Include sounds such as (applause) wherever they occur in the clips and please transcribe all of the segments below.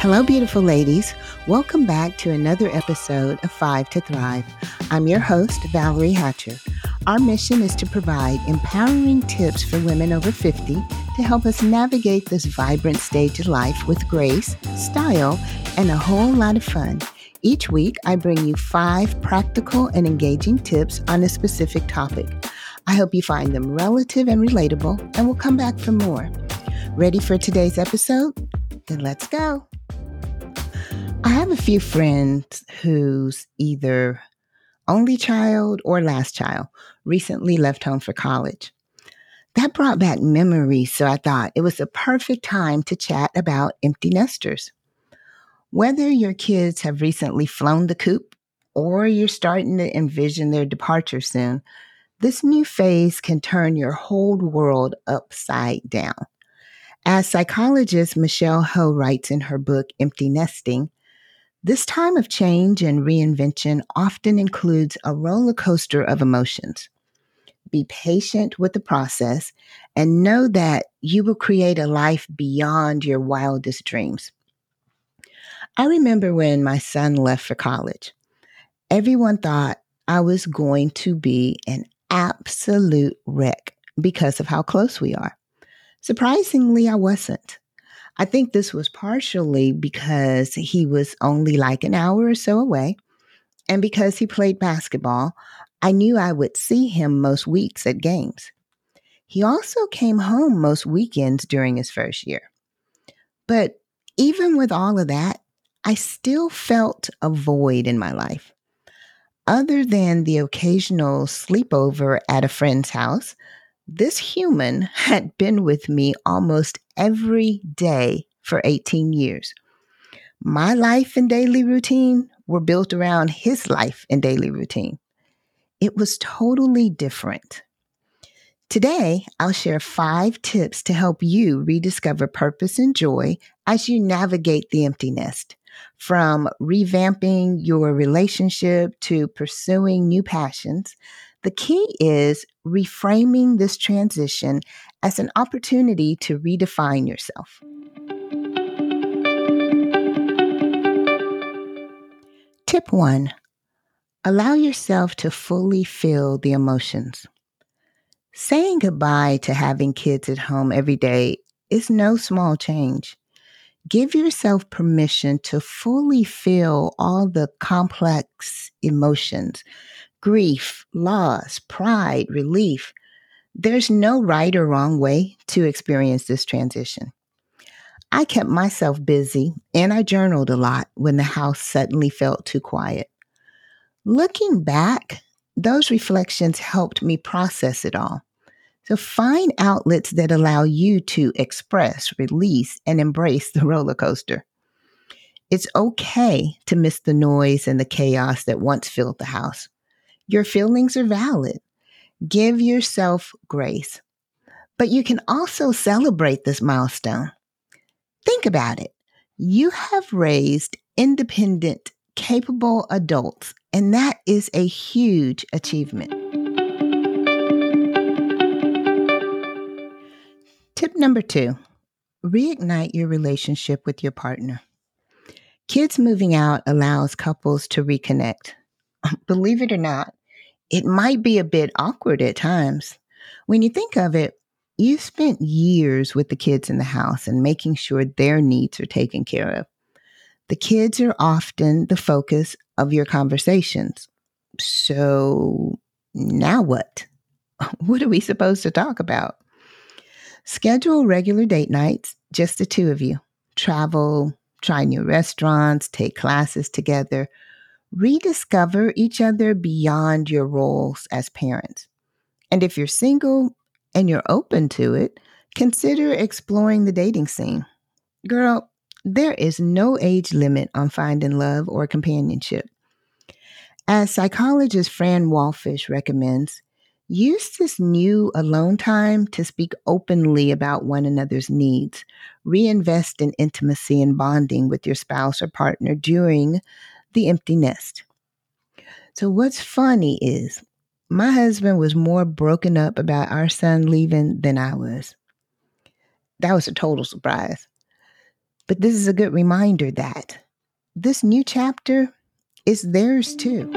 Hello, beautiful ladies. Welcome back to another episode of Five to Thrive. I'm your host, Valerie Hatcher. Our mission is to provide empowering tips for women over 50 to help us navigate this vibrant stage of life with grace, style, and a whole lot of fun. Each week, I bring you five practical and engaging tips on a specific topic. I hope you find them relative and relatable, and we'll come back for more. Ready for today's episode? Then let's go. I have a few friends whose either only child or last child recently left home for college. That brought back memories, so I thought it was a perfect time to chat about empty nesters. Whether your kids have recently flown the coop or you're starting to envision their departure soon, this new phase can turn your whole world upside down. As psychologist Michelle Ho writes in her book Empty Nesting, this time of change and reinvention often includes a roller coaster of emotions. Be patient with the process and know that you will create a life beyond your wildest dreams. I remember when my son left for college. Everyone thought I was going to be an absolute wreck because of how close we are. Surprisingly, I wasn't. I think this was partially because he was only like an hour or so away. And because he played basketball, I knew I would see him most weeks at games. He also came home most weekends during his first year. But even with all of that, I still felt a void in my life. Other than the occasional sleepover at a friend's house, this human (laughs) had been with me almost every day for 18 years. My life and daily routine were built around his life and daily routine. It was totally different. Today, I'll share five tips to help you rediscover purpose and joy as you navigate the empty nest. From revamping your relationship to pursuing new passions, the key is reframing this transition as an opportunity to redefine yourself. Tip one allow yourself to fully feel the emotions. Saying goodbye to having kids at home every day is no small change. Give yourself permission to fully feel all the complex emotions grief, loss, pride, relief. There's no right or wrong way to experience this transition. I kept myself busy and I journaled a lot when the house suddenly felt too quiet. Looking back, those reflections helped me process it all. So find outlets that allow you to express, release, and embrace the (laughs) roller coaster. It's okay to miss the noise and the chaos that once filled the house. Your feelings are valid. Give yourself grace. But you can also celebrate this milestone. Think about it. You have raised independent, capable adults, and that is a huge achievement. Tip number two reignite your relationship with your partner. Kids moving out allows couples to reconnect. (laughs) Believe it or not, it might be a bit awkward at times. When you think of it, you've spent years with the kids in the house and making sure their needs are taken care of. The kids are often the focus of your conversations. So now what? (laughs) What are we supposed to talk about? Schedule regular date nights, just the two of you. Travel, try new restaurants, take classes together, rediscover each other beyond your roles as parents. And if you're single and you're open to it, consider exploring the dating scene. Girl, there is no age limit on finding love or companionship. As psychologist Fran Walfish recommends, use this new alone time to speak openly about one another's needs. Reinvest in intimacy and bonding with your spouse or partner during the empty nest. So, what's funny is my husband was more broken up about our son leaving than I was. That was a total surprise. But this is a good reminder that this new chapter is theirs too.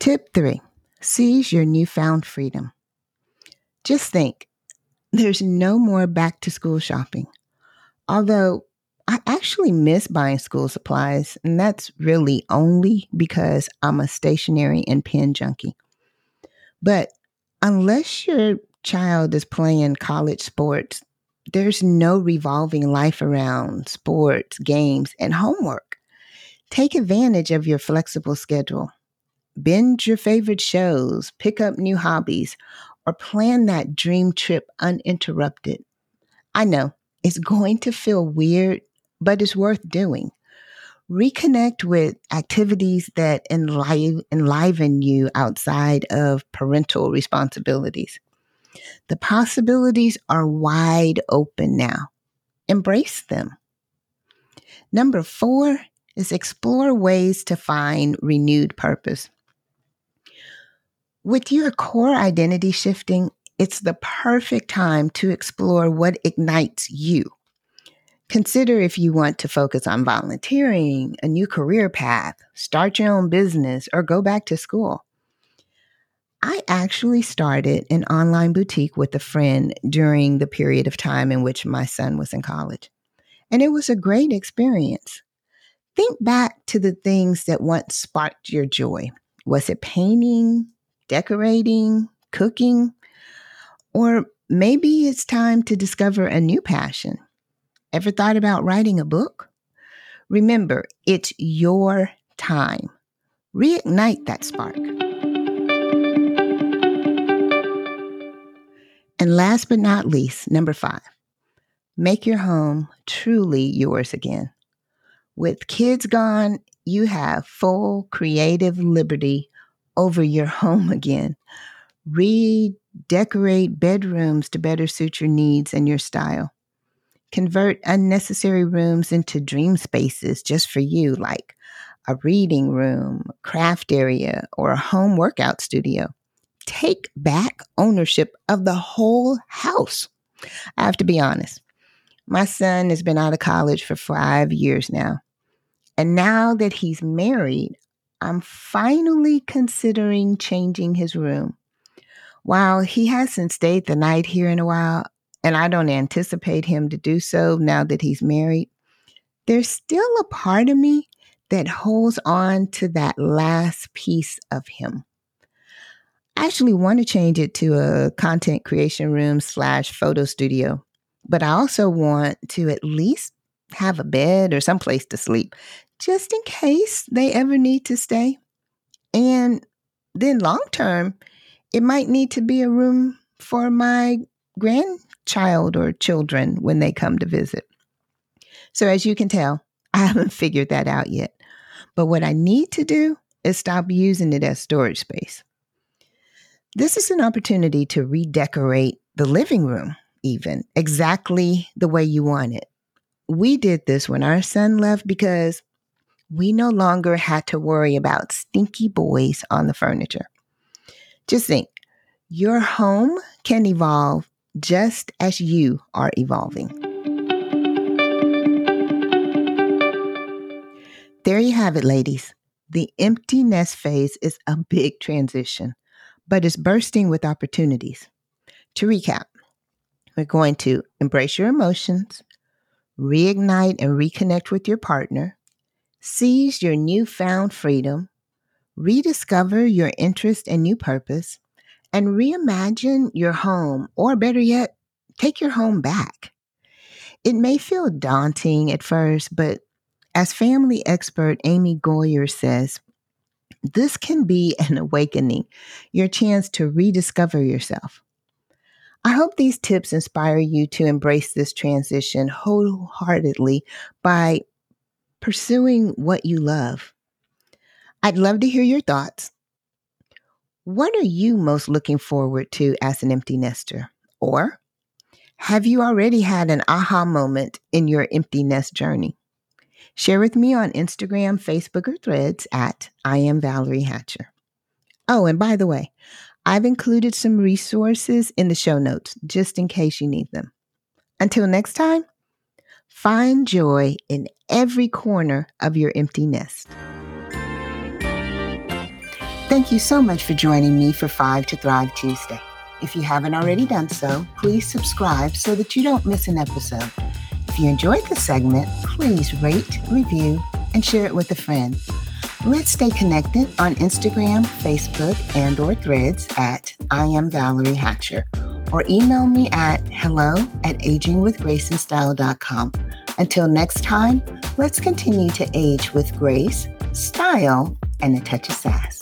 Tip three seize your newfound freedom. Just think there's no more back to school shopping. Although I actually miss buying school supplies, and that's really only because I'm a stationery and pen junkie. But unless your child is playing college sports, there's no revolving life around sports, games, and homework. Take advantage of your flexible schedule. Binge your favorite shows, pick up new hobbies, or plan that dream trip uninterrupted. I know it's going to feel weird but it's worth doing. Reconnect with activities that enliven, enliven you outside of parental responsibilities. The possibilities are wide open now. Embrace them. Number four is explore ways to find renewed purpose. With your core identity shifting, it's the perfect time to explore what ignites you. Consider if you want to focus on volunteering, a new career path, start your own business, or go back to school. I actually started an online boutique with a friend during the period of time in which my son was in college, and it was a great experience. Think back to the things that once sparked your joy. Was it painting, decorating, cooking? Or maybe it's time to discover a new passion. Ever thought about writing a book? Remember, it's your time. Reignite that spark. And last but not least, number five, make your home truly yours again. With kids gone, you have full creative liberty over your (laughs) home again. Redecorate bedrooms to better suit your needs and your style convert unnecessary rooms into dream spaces just for you, like a reading room, craft area, or a home workout studio. Take back ownership of the whole house. I have to be honest. My son has been out of college for five years now. And now that he's married, I'm finally considering changing his room. While he hasn't stayed the night here in a while, and I don't anticipate him to do so now that he's married, there's still a part of me that holds on to that last piece of him. I actually want to change it to a content creation room slash photo studio, but I also want to at least have a bed or some place to sleep just in case they ever need to stay. And then long term, it might need to be a room for my grandchild or children when they come to visit. So, as you can tell, (laughs) I haven't figured that out yet. But what I need to do is stop using it as storage space. This is an opportunity to redecorate the living room, even exactly the way you want it. We did this when our son left because we no longer had to worry about stinky boys on the furniture. Just think your home can evolve just as you are evolving. There you have it, ladies. The empty nest phase is a big transition, but it's bursting with opportunities. To recap, we're going to embrace your emotions, reignite and reconnect with your partner, seize your newfound freedom, rediscover your interest and new purpose, and reimagine your home, or better yet, take your home back. It may feel daunting at first, but as family expert Amy Goyer says, this can be (laughs) an awakening, your chance to rediscover yourself. I hope these tips inspire you to embrace this transition wholeheartedly by pursuing what you love. I'd love to hear your thoughts. What are you most looking forward to as an empty nester? Or have you already had an aha moment in your empty nest journey? Share with me on Instagram, Facebook, or threads at I am Valerie Hatcher. Oh, and by the way, I've included some resources in the show notes just in case you need them. Until next time, find joy in every corner of your empty nest. Thank you so much for joining me for Five to Thrive Tuesday. If you haven't already done so, please subscribe so that you don't miss an episode. If you enjoyed the segment, please rate, review, and share it with a friend. Let's stay connected on Instagram, Facebook, and or threads at I am Valerie Hatcher or email me at hello at agingwithgraceandstyle.com. Until next time, let's continue to age with grace, style, and a touch of sass.